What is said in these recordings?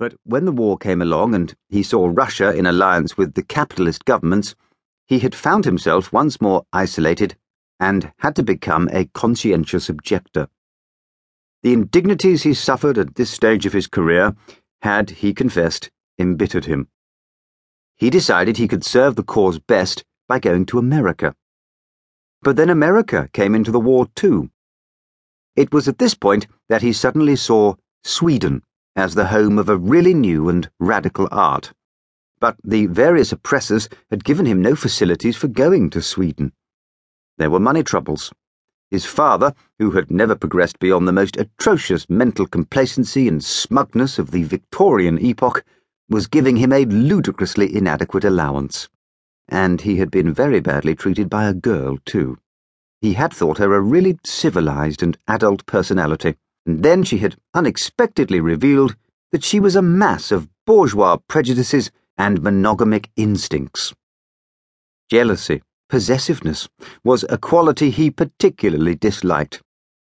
But when the war came along and he saw Russia in alliance with the capitalist governments, he had found himself once more isolated and had to become a conscientious objector. The indignities he suffered at this stage of his career had, he confessed, embittered him. He decided he could serve the cause best by going to America. But then America came into the war too. It was at this point that he suddenly saw Sweden as the home of a really new and radical art. But the various oppressors had given him no facilities for going to Sweden. There were money troubles. His father, who had never progressed beyond the most atrocious mental complacency and smugness of the Victorian epoch, was giving him a ludicrously inadequate allowance. And he had been very badly treated by a girl, too. He had thought her a really civilized and adult personality, and then she had unexpectedly revealed that she was a mass of bourgeois prejudices and monogamic instincts. Jealousy, possessiveness, was a quality he particularly disliked.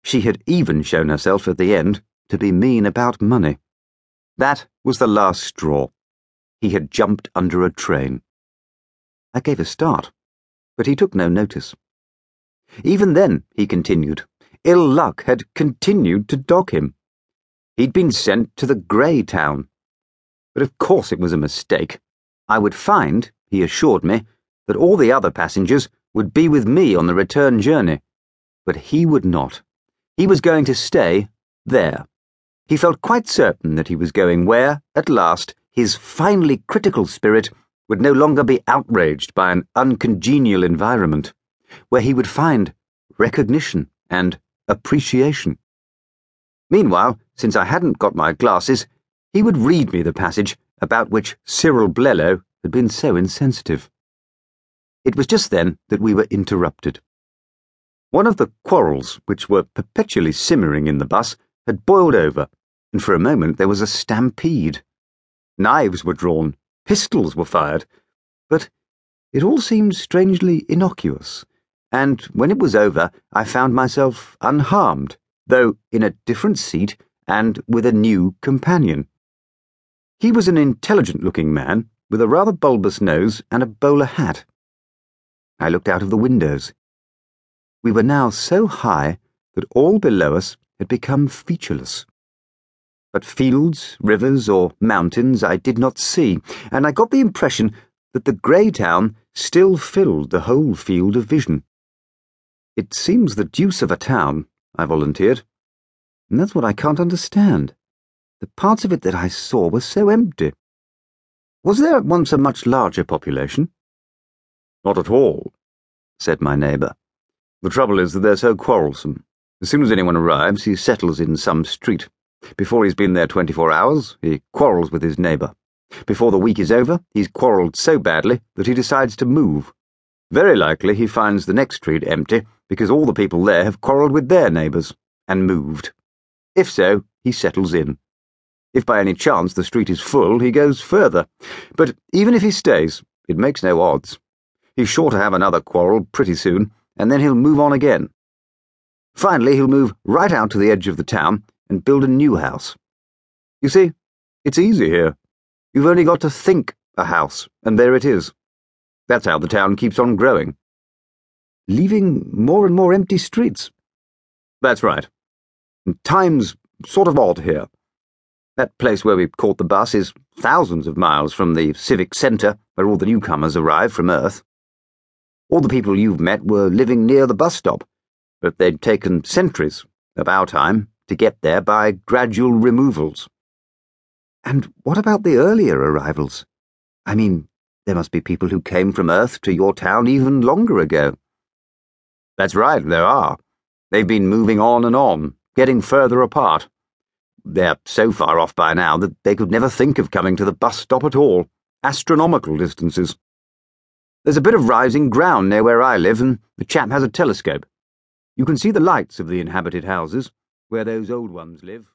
She had even shown herself at the end to be mean about money. That was the last straw. He had jumped under a train. I gave a start, but he took no notice. Even then, he continued, ill luck had continued to dog him. He'd been sent to the Grey Town. But of course it was a mistake. I would find, he assured me, that all the other passengers would be with me on the return journey. But he would not. He was going to stay there. He felt quite certain that he was going where, at last, his finely critical spirit would no longer be outraged by an uncongenial environment where he would find recognition and appreciation. Meanwhile, since I hadn't got my glasses, he would read me the passage about which Cyril Blellow had been so insensitive. It was just then that we were interrupted. One of the quarrels which were perpetually simmering in the bus had boiled over, and for a moment there was a stampede. Knives were drawn, pistols were fired, but it all seemed strangely innocuous and when it was over, I found myself unharmed, though in a different seat and with a new companion. He was an intelligent looking man with a rather bulbous nose and a bowler hat. I looked out of the windows. We were now so high that all below us had become featureless. But fields, rivers, or mountains I did not see, and I got the impression that the grey town still filled the whole field of vision. It seems the deuce of a town, I volunteered. And that's what I can't understand. The parts of it that I saw were so empty. Was there at once a much larger population? Not at all, said my neighbour. The trouble is that they're so quarrelsome. As soon as anyone arrives, he settles in some street. Before he's been there 24 hours, he quarrels with his neighbour. Before the week is over, he's quarrelled so badly that he decides to move. Very likely he finds the next street empty because all the people there have quarrelled with their neighbours and moved. If so, he settles in. If by any chance the street is full, he goes further. But even if he stays, it makes no odds. He's sure to have another quarrel pretty soon, and then he'll move on again. Finally, he'll move right out to the edge of the town and build a new house. You see, it's easy here. You've only got to think a house, and there it is. That's how the town keeps on growing. Leaving more and more empty streets. That's right. time's sort of odd here. That place where we caught the bus is thousands of miles from the civic centre where all the newcomers arrive from Earth. All the people you've met were living near the bus stop, but they'd taken centuries of our time to get there by gradual removals. And what about the earlier arrivals? I mean, there must be people who came from Earth to your town even longer ago. That's right, there are. They've been moving on and on, getting further apart. They're so far off by now that they could never think of coming to the bus stop at all. Astronomical distances. There's a bit of rising ground near where I live, and the chap has a telescope. You can see the lights of the inhabited houses, where those old ones live.